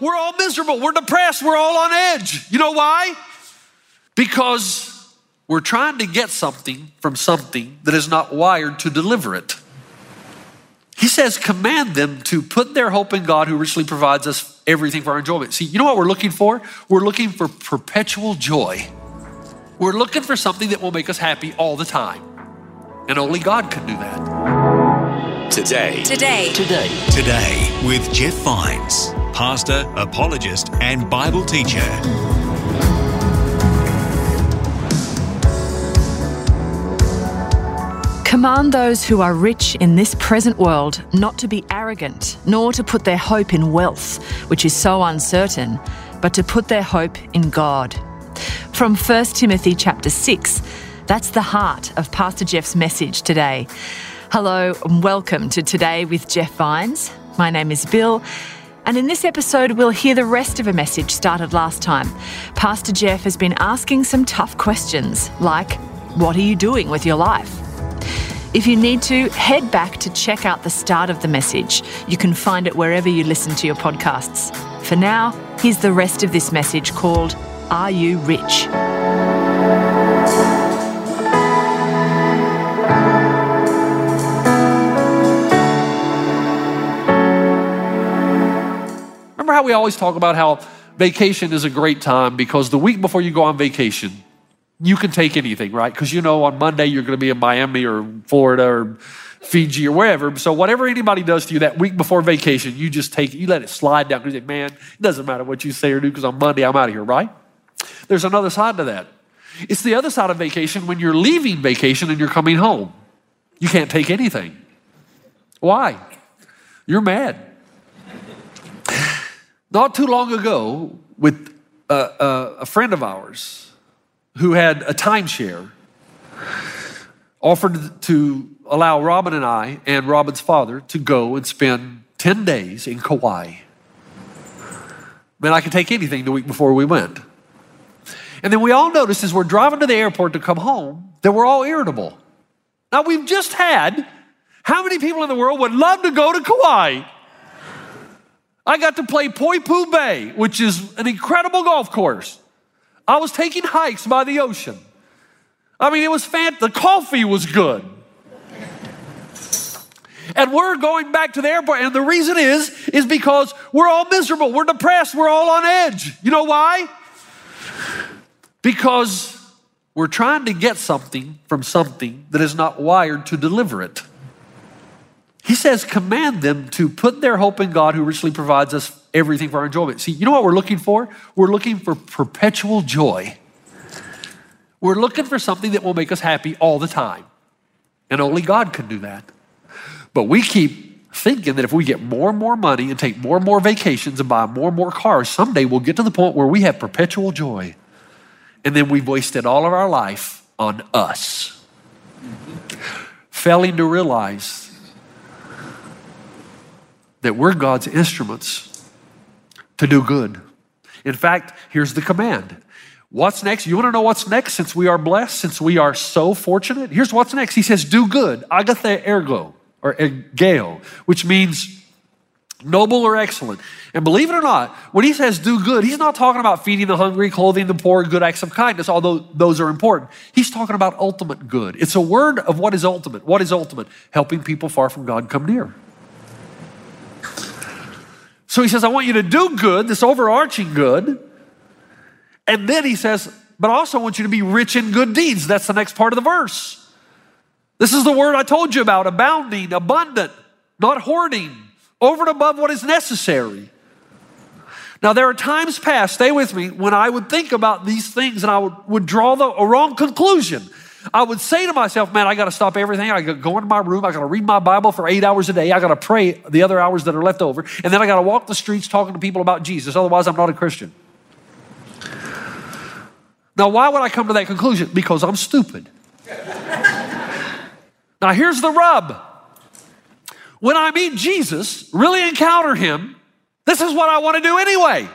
We're all miserable. We're depressed. We're all on edge. You know why? Because we're trying to get something from something that is not wired to deliver it. He says, command them to put their hope in God who richly provides us everything for our enjoyment. See, you know what we're looking for? We're looking for perpetual joy. We're looking for something that will make us happy all the time. And only God can do that. Today. Today. Today. Today with Jeff Vines, pastor, apologist, and Bible teacher. Command those who are rich in this present world not to be arrogant, nor to put their hope in wealth, which is so uncertain, but to put their hope in God. From 1 Timothy chapter 6, that's the heart of Pastor Jeff's message today. Hello and welcome to Today with Jeff Vines. My name is Bill. And in this episode, we'll hear the rest of a message started last time. Pastor Jeff has been asking some tough questions like, What are you doing with your life? If you need to, head back to check out the start of the message. You can find it wherever you listen to your podcasts. For now, here's the rest of this message called Are You Rich? How we always talk about how vacation is a great time because the week before you go on vacation, you can take anything, right? Because you know on Monday you're going to be in Miami or Florida or Fiji or wherever. So whatever anybody does to you that week before vacation, you just take it, you let it slide down you say, man, it doesn't matter what you say or do because on Monday I'm out of here, right? There's another side to that. It's the other side of vacation when you're leaving vacation and you're coming home. You can't take anything. Why? You're mad. Not too long ago, with a, a, a friend of ours who had a timeshare, offered to allow Robin and I and Robin's father to go and spend 10 days in Kauai. Man, I could take anything the week before we went. And then we all noticed as we're driving to the airport to come home that we're all irritable. Now, we've just had how many people in the world would love to go to Kauai? I got to play Poipu Bay, which is an incredible golf course. I was taking hikes by the ocean. I mean, it was fantastic. The coffee was good. And we're going back to the airport. And the reason is, is because we're all miserable. We're depressed. We're all on edge. You know why? Because we're trying to get something from something that is not wired to deliver it. He says, command them to put their hope in God who richly provides us everything for our enjoyment. See, you know what we're looking for? We're looking for perpetual joy. We're looking for something that will make us happy all the time. And only God can do that. But we keep thinking that if we get more and more money and take more and more vacations and buy more and more cars, someday we'll get to the point where we have perpetual joy. And then we've wasted all of our life on us. Failing to realize that we're God's instruments to do good. In fact, here's the command. What's next? You want to know what's next since we are blessed, since we are so fortunate? Here's what's next. He says, do good, agathe ergo, or egeo, which means noble or excellent. And believe it or not, when he says do good, he's not talking about feeding the hungry, clothing the poor, good acts of kindness, although those are important. He's talking about ultimate good. It's a word of what is ultimate. What is ultimate? Helping people far from God come near. So he says, I want you to do good, this overarching good. And then he says, but I also want you to be rich in good deeds. That's the next part of the verse. This is the word I told you about abounding, abundant, not hoarding, over and above what is necessary. Now, there are times past, stay with me, when I would think about these things and I would, would draw the, a wrong conclusion. I would say to myself, man, I got to stop everything. I got to go into my room. I got to read my Bible for eight hours a day. I got to pray the other hours that are left over. And then I got to walk the streets talking to people about Jesus. Otherwise, I'm not a Christian. Now, why would I come to that conclusion? Because I'm stupid. now, here's the rub. When I meet Jesus, really encounter him, this is what I want to do anyway.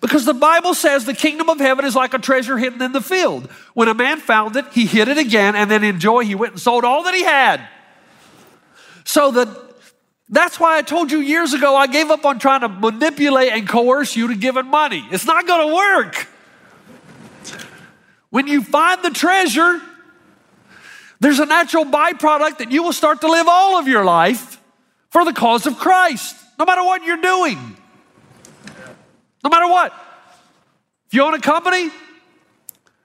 Because the Bible says the kingdom of heaven is like a treasure hidden in the field. When a man found it, he hid it again, and then in joy, he went and sold all that he had. So that that's why I told you years ago I gave up on trying to manipulate and coerce you to giving money. It's not going to work. When you find the treasure, there's a natural byproduct that you will start to live all of your life for the cause of Christ, no matter what you're doing. No matter what. If you own a company,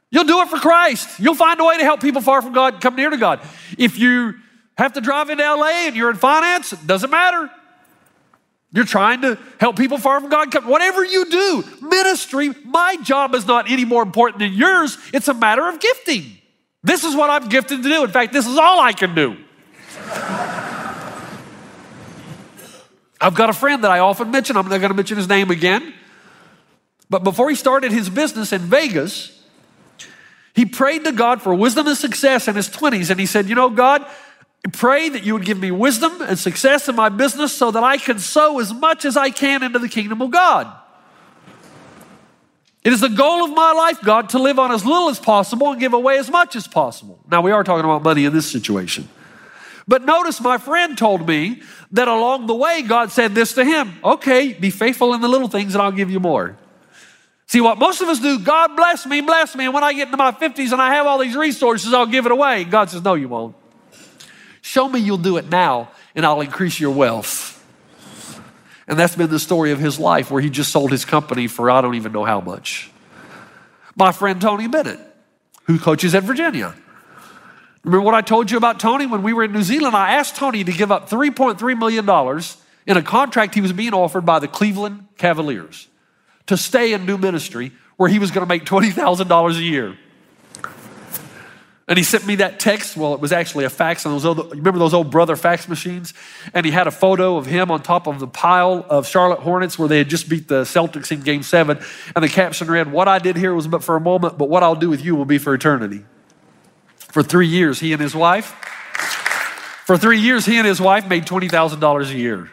you'll do it for Christ. You'll find a way to help people far from God come near to God. If you have to drive into LA and you're in finance, it doesn't matter. You're trying to help people far from God. Come. Whatever you do, ministry, my job is not any more important than yours. It's a matter of gifting. This is what I'm gifted to do. In fact, this is all I can do. I've got a friend that I often mention. I'm not going to mention his name again. But before he started his business in Vegas, he prayed to God for wisdom and success in his 20s. And he said, You know, God, pray that you would give me wisdom and success in my business so that I can sow as much as I can into the kingdom of God. It is the goal of my life, God, to live on as little as possible and give away as much as possible. Now, we are talking about money in this situation. But notice my friend told me that along the way, God said this to him Okay, be faithful in the little things and I'll give you more. See, what most of us do, God bless me, bless me, and when I get into my 50s and I have all these resources, I'll give it away. God says, No, you won't. Show me you'll do it now, and I'll increase your wealth. And that's been the story of his life, where he just sold his company for I don't even know how much. My friend Tony Bennett, who coaches at Virginia. Remember what I told you about Tony when we were in New Zealand? I asked Tony to give up $3.3 million in a contract he was being offered by the Cleveland Cavaliers to stay in new ministry where he was going to make $20,000 a year. And he sent me that text. Well, it was actually a fax on those old, remember those old brother fax machines? And he had a photo of him on top of the pile of Charlotte Hornets where they had just beat the Celtics in game seven. And the caption read, What I did here was but for a moment, but what I'll do with you will be for eternity. For three years, he and his wife, for three years, he and his wife made $20,000 a year.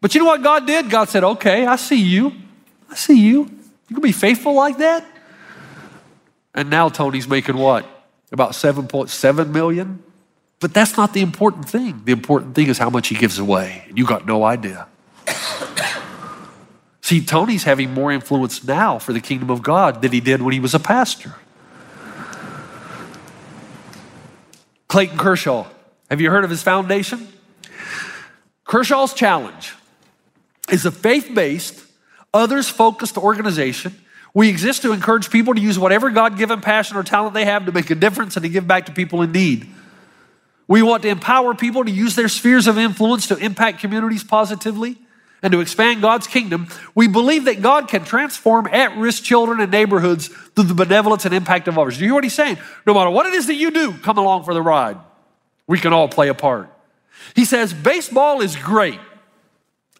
But you know what God did? God said, Okay, I see you. I see you. You can be faithful like that? And now Tony's making what? About 7.7 million? But that's not the important thing. The important thing is how much he gives away. And you got no idea. See, Tony's having more influence now for the kingdom of God than he did when he was a pastor. Clayton Kershaw. Have you heard of his foundation? Kershaw's Challenge is a faith based, others focused organization. We exist to encourage people to use whatever God given passion or talent they have to make a difference and to give back to people in need. We want to empower people to use their spheres of influence to impact communities positively and to expand God's kingdom. We believe that God can transform at risk children and neighborhoods through the benevolence and impact of others. Do you hear what he's saying? No matter what it is that you do, come along for the ride. We can all play a part. He says, baseball is great.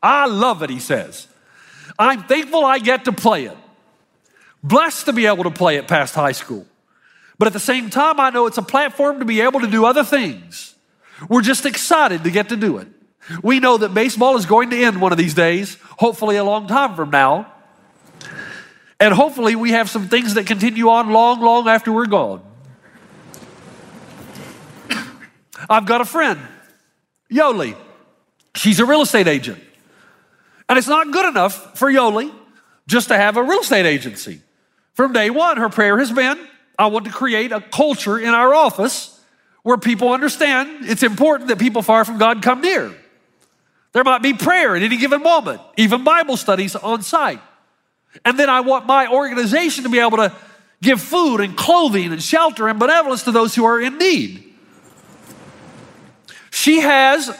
I love it, he says. I'm thankful I get to play it. Blessed to be able to play it past high school. But at the same time, I know it's a platform to be able to do other things. We're just excited to get to do it. We know that baseball is going to end one of these days, hopefully a long time from now. And hopefully we have some things that continue on long, long after we're gone. I've got a friend, Yoli. She's a real estate agent. And it's not good enough for Yoli just to have a real estate agency. From day one, her prayer has been I want to create a culture in our office where people understand it's important that people far from God come near. There might be prayer at any given moment, even Bible studies on site. And then I want my organization to be able to give food and clothing and shelter and benevolence to those who are in need. She has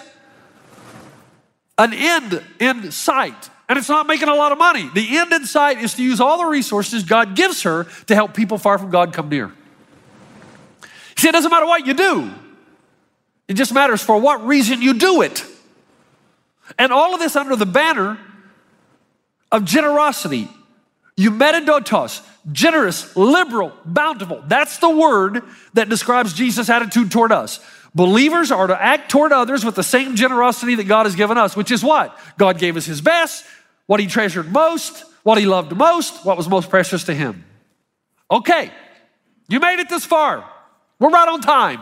an end in sight, and it's not making a lot of money. The end in sight is to use all the resources God gives her to help people far from God come near. see, it doesn't matter what you do, it just matters for what reason you do it. And all of this under the banner of generosity, eumenidotos, generous, liberal, bountiful. That's the word that describes Jesus' attitude toward us. Believers are to act toward others with the same generosity that God has given us, which is what? God gave us His best, what He treasured most, what He loved most, what was most precious to Him. Okay, you made it this far. We're right on time.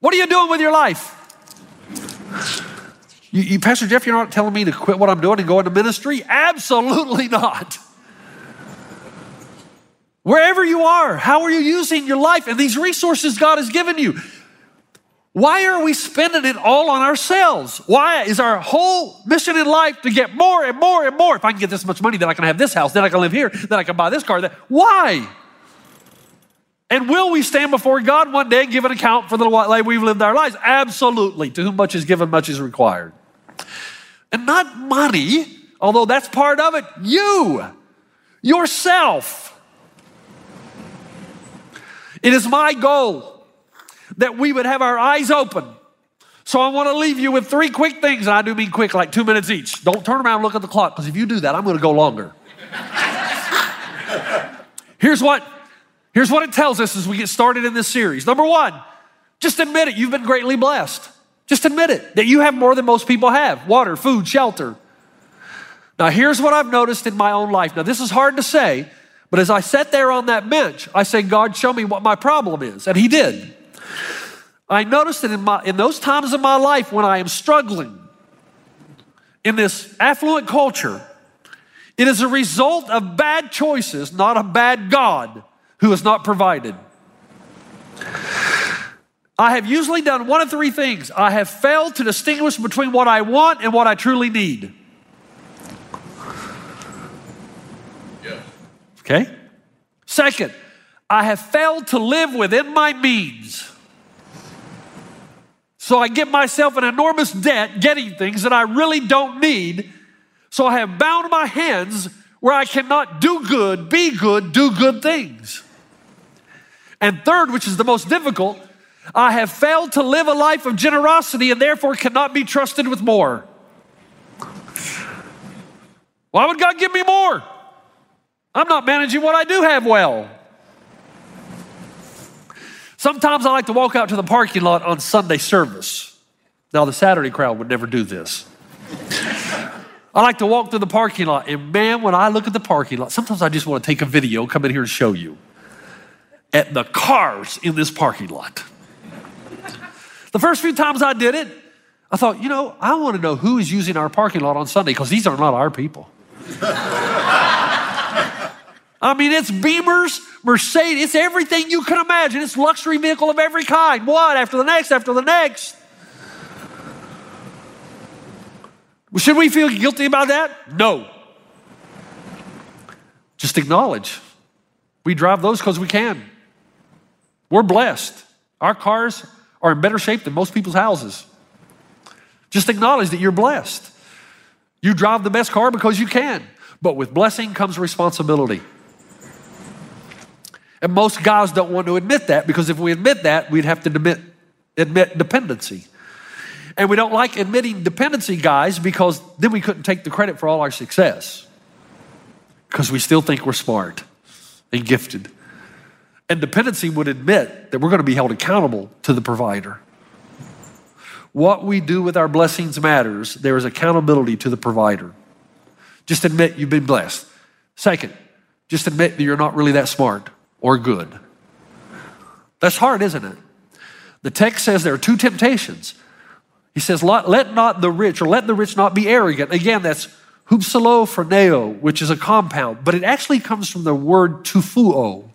What are you doing with your life? You, you, Pastor Jeff, you're not telling me to quit what I'm doing and go into ministry? Absolutely not. Wherever you are, how are you using your life and these resources God has given you? Why are we spending it all on ourselves? Why is our whole mission in life to get more and more and more? If I can get this much money, then I can have this house, then I can live here, then I can buy this car. Then why? And will we stand before God one day and give an account for the way we've lived our lives? Absolutely. To whom much is given, much is required. And not money, although that's part of it, you, yourself. It is my goal that we would have our eyes open. So I want to leave you with three quick things, and I do mean quick, like two minutes each. Don't turn around and look at the clock, because if you do that, I'm going to go longer. here's what here's what it tells us as we get started in this series. Number one, just admit it. You've been greatly blessed. Just admit it that you have more than most people have water, food, shelter. Now, here's what I've noticed in my own life. Now, this is hard to say, but as I sat there on that bench, I said, God, show me what my problem is. And He did. I noticed that in, my, in those times of my life when I am struggling in this affluent culture, it is a result of bad choices, not a bad God who has not provided. I have usually done one of three things. I have failed to distinguish between what I want and what I truly need. Okay? Second, I have failed to live within my means. So I get myself an enormous debt getting things that I really don't need. So I have bound my hands where I cannot do good, be good, do good things. And third, which is the most difficult, I have failed to live a life of generosity and therefore cannot be trusted with more. Why would God give me more? I'm not managing what I do have well. Sometimes I like to walk out to the parking lot on Sunday service. Now, the Saturday crowd would never do this. I like to walk through the parking lot, and man, when I look at the parking lot, sometimes I just want to take a video, come in here and show you at the cars in this parking lot. The first few times I did it, I thought, you know, I want to know who is using our parking lot on Sunday because these are not our people. I mean, it's Beamers, Mercedes, it's everything you can imagine. It's luxury vehicle of every kind. One after the next, after the next. Should we feel guilty about that? No. Just acknowledge. We drive those because we can. We're blessed. Our cars are in better shape than most people's houses. Just acknowledge that you're blessed. You drive the best car because you can, but with blessing comes responsibility. And most guys don't want to admit that because if we admit that, we'd have to admit, admit dependency. And we don't like admitting dependency, guys, because then we couldn't take the credit for all our success because we still think we're smart and gifted. And dependency would admit that we're going to be held accountable to the provider. What we do with our blessings matters. There is accountability to the provider. Just admit you've been blessed. Second, just admit that you're not really that smart or good. That's hard, isn't it? The text says there are two temptations. He says, let not the rich, or let the rich not be arrogant. Again, that's hupsalo phroneo, which is a compound, but it actually comes from the word tufuo,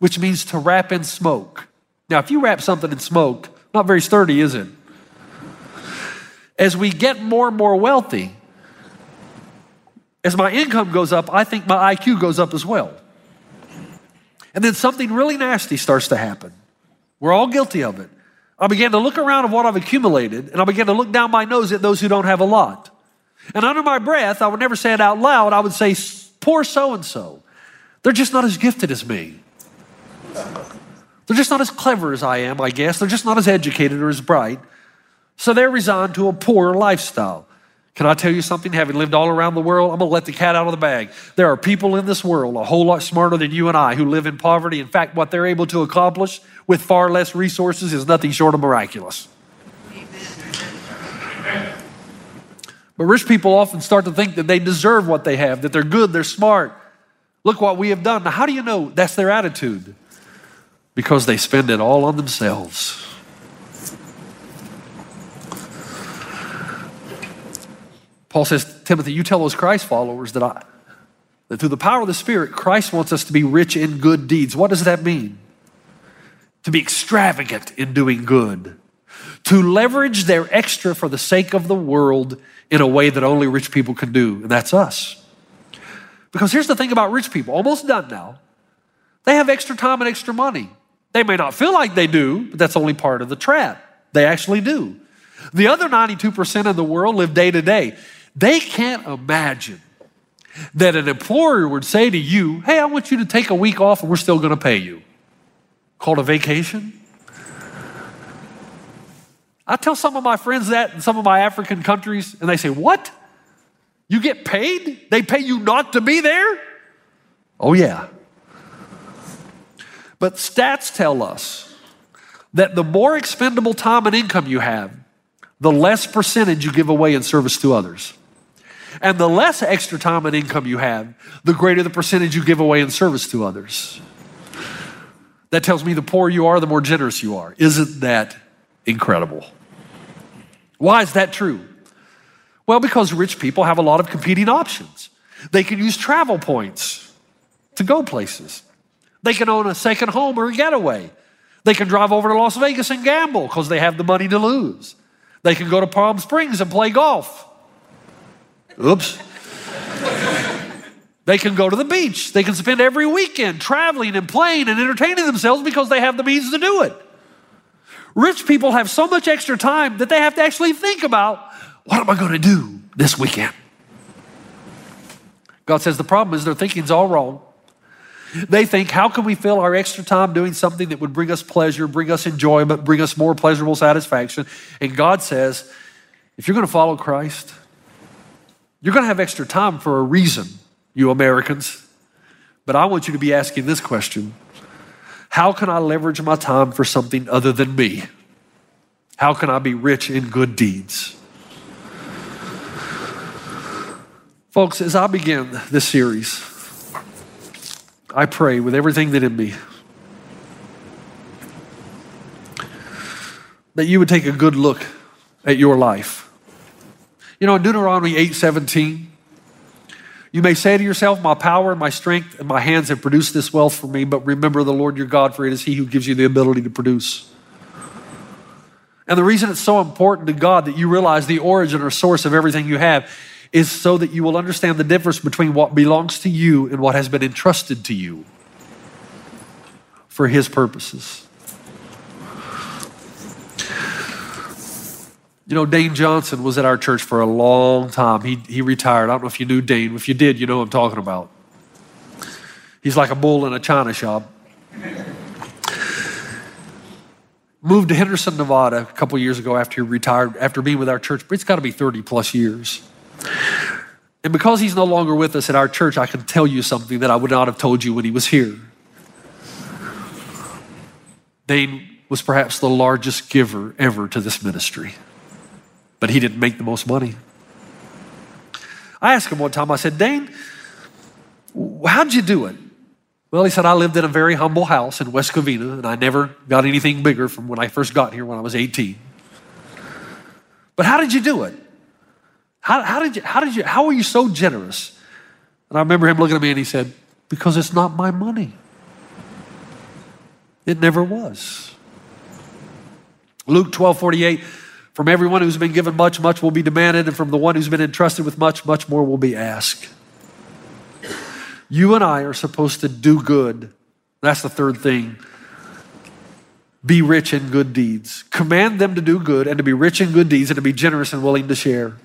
which means to wrap in smoke. Now, if you wrap something in smoke, not very sturdy, is it? As we get more and more wealthy, as my income goes up, I think my IQ goes up as well. And then something really nasty starts to happen. We're all guilty of it. I began to look around of what I've accumulated, and I began to look down my nose at those who don't have a lot. And under my breath, I would never say it out loud. I would say, Poor so and so. They're just not as gifted as me. They're just not as clever as I am, I guess. They're just not as educated or as bright. So they're resigned to a poorer lifestyle. Can I tell you something? Having lived all around the world, I'm going to let the cat out of the bag. There are people in this world a whole lot smarter than you and I who live in poverty. In fact, what they're able to accomplish with far less resources is nothing short of miraculous. But rich people often start to think that they deserve what they have, that they're good, they're smart. Look what we have done. Now, how do you know that's their attitude? Because they spend it all on themselves. Paul says, Timothy, you tell those Christ followers that I that through the power of the Spirit, Christ wants us to be rich in good deeds. What does that mean? To be extravagant in doing good, to leverage their extra for the sake of the world in a way that only rich people can do, and that's us. Because here's the thing about rich people, almost done now. They have extra time and extra money. They may not feel like they do, but that's only part of the trap. They actually do. The other 92% of the world live day to day. They can't imagine that an employer would say to you, Hey, I want you to take a week off and we're still going to pay you. Called a vacation? I tell some of my friends that in some of my African countries, and they say, What? You get paid? They pay you not to be there? Oh, yeah. But stats tell us that the more expendable time and income you have, the less percentage you give away in service to others. And the less extra time and income you have, the greater the percentage you give away in service to others. That tells me the poorer you are, the more generous you are. Isn't that incredible? Why is that true? Well, because rich people have a lot of competing options. They can use travel points to go places. They can own a second home or a getaway. They can drive over to Las Vegas and gamble because they have the money to lose. They can go to Palm Springs and play golf. Oops. they can go to the beach. They can spend every weekend traveling and playing and entertaining themselves because they have the means to do it. Rich people have so much extra time that they have to actually think about what am I going to do this weekend? God says the problem is their thinking's all wrong. They think, how can we fill our extra time doing something that would bring us pleasure, bring us enjoyment, bring us more pleasurable satisfaction? And God says, if you're going to follow Christ, you're going to have extra time for a reason, you Americans. But I want you to be asking this question How can I leverage my time for something other than me? How can I be rich in good deeds? Folks, as I begin this series, I pray with everything that in me that you would take a good look at your life. You know, in Deuteronomy 8 17, you may say to yourself, My power and my strength and my hands have produced this wealth for me, but remember the Lord your God, for it is He who gives you the ability to produce. And the reason it's so important to God that you realize the origin or source of everything you have is so that you will understand the difference between what belongs to you and what has been entrusted to you for His purposes. You know, Dane Johnson was at our church for a long time. He, he retired. I don't know if you knew Dane. If you did, you know what I'm talking about. He's like a bull in a china shop. Moved to Henderson, Nevada a couple years ago after he retired, after being with our church. It's got to be 30 plus years. And because he's no longer with us at our church, I can tell you something that I would not have told you when he was here. Dane was perhaps the largest giver ever to this ministry but he didn't make the most money. I asked him one time, I said, Dane, how'd you do it? Well, he said, I lived in a very humble house in West Covina, and I never got anything bigger from when I first got here when I was 18. But how did you do it? How, how did you, how did you, how were you so generous? And I remember him looking at me and he said, Because it's not my money. It never was. Luke 12 48 from everyone who's been given much, much will be demanded, and from the one who's been entrusted with much, much more will be asked. You and I are supposed to do good. That's the third thing. Be rich in good deeds. Command them to do good and to be rich in good deeds and to be generous and willing to share.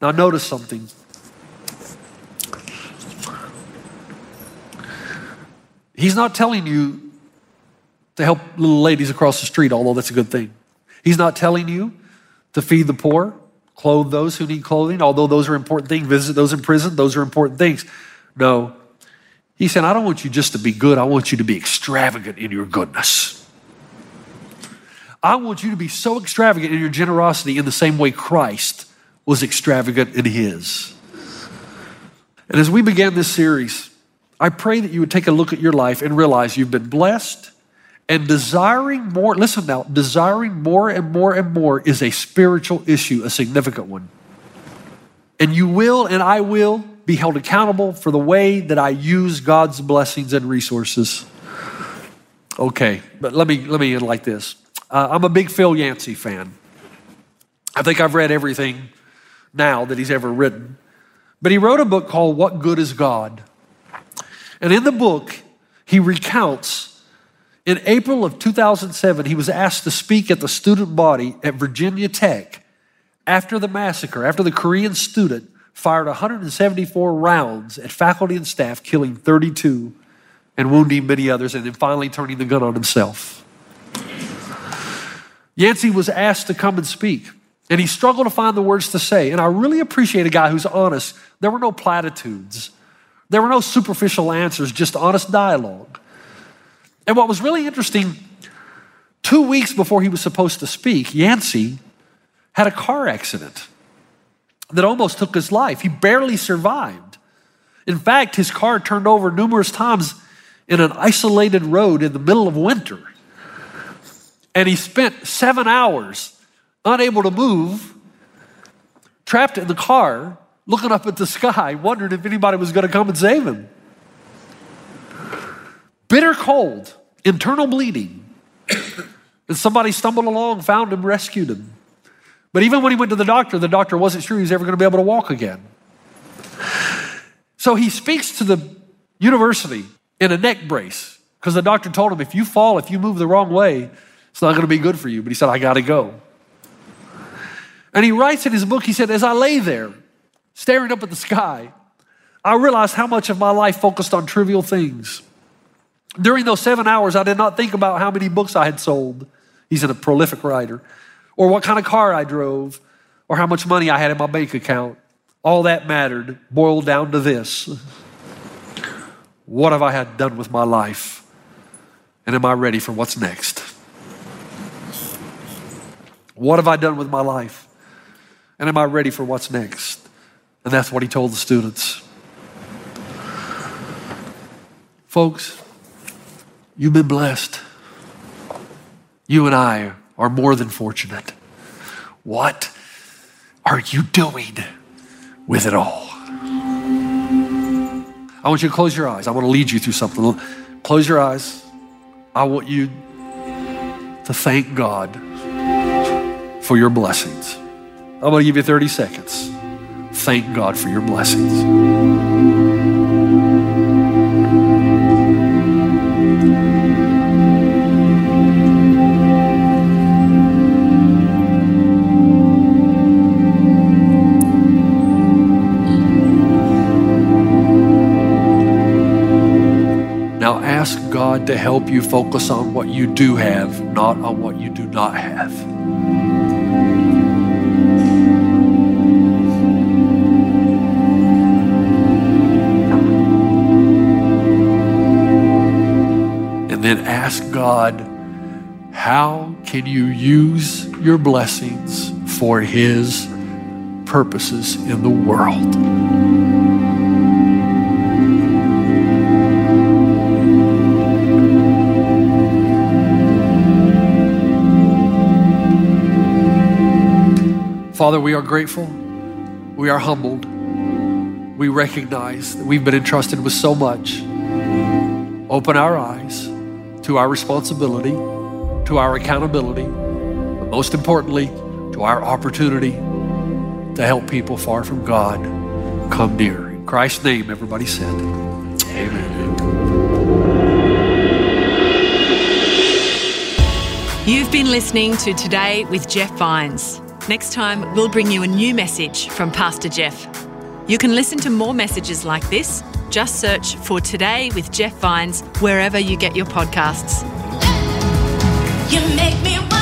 Now, notice something. He's not telling you to help little ladies across the street, although that's a good thing. He's not telling you to feed the poor, clothe those who need clothing, although those are important things, visit those in prison, those are important things. No. He said, I don't want you just to be good, I want you to be extravagant in your goodness. I want you to be so extravagant in your generosity in the same way Christ was extravagant in his. And as we began this series, I pray that you would take a look at your life and realize you've been blessed and desiring more. Listen now, desiring more and more and more is a spiritual issue, a significant one. And you will and I will be held accountable for the way that I use God's blessings and resources. Okay, but let me let me end like this. Uh, I'm a big Phil Yancey fan. I think I've read everything now that he's ever written. But he wrote a book called What Good is God? And in the book, he recounts in April of 2007, he was asked to speak at the student body at Virginia Tech after the massacre, after the Korean student fired 174 rounds at faculty and staff, killing 32 and wounding many others, and then finally turning the gun on himself. Yancey was asked to come and speak. And he struggled to find the words to say. And I really appreciate a guy who's honest. There were no platitudes, there were no superficial answers, just honest dialogue. And what was really interesting, two weeks before he was supposed to speak, Yancey had a car accident that almost took his life. He barely survived. In fact, his car turned over numerous times in an isolated road in the middle of winter. And he spent seven hours unable to move, trapped in the car, looking up at the sky, wondering if anybody was going to come and save him. Bitter cold, internal bleeding. and somebody stumbled along, found him, rescued him. But even when he went to the doctor, the doctor wasn't sure he was ever going to be able to walk again. So he speaks to the university in a neck brace because the doctor told him if you fall, if you move the wrong way, it's not going to be good for you. But he said, I got to go. And he writes in his book, he said, As I lay there, staring up at the sky, I realized how much of my life focused on trivial things. During those seven hours, I did not think about how many books I had sold. He's a prolific writer. Or what kind of car I drove, or how much money I had in my bank account. All that mattered boiled down to this What have I had done with my life? And am I ready for what's next? What have I done with my life? And am I ready for what's next? And that's what he told the students. Folks, you've been blessed. You and I are more than fortunate. What are you doing with it all? I want you to close your eyes. I want to lead you through something. Close your eyes. I want you to thank God for your blessings. I'm going to give you 30 seconds. Thank God for your blessings. God to help you focus on what you do have, not on what you do not have. and then ask God, how can you use your blessings for His purposes in the world? Father, we are grateful. We are humbled. We recognize that we've been entrusted with so much. Open our eyes to our responsibility, to our accountability, but most importantly, to our opportunity to help people far from God come near. In Christ's name, everybody said, Amen. You've been listening to Today with Jeff Vines. Next time, we'll bring you a new message from Pastor Jeff. You can listen to more messages like this just search for Today with Jeff Vines wherever you get your podcasts. Make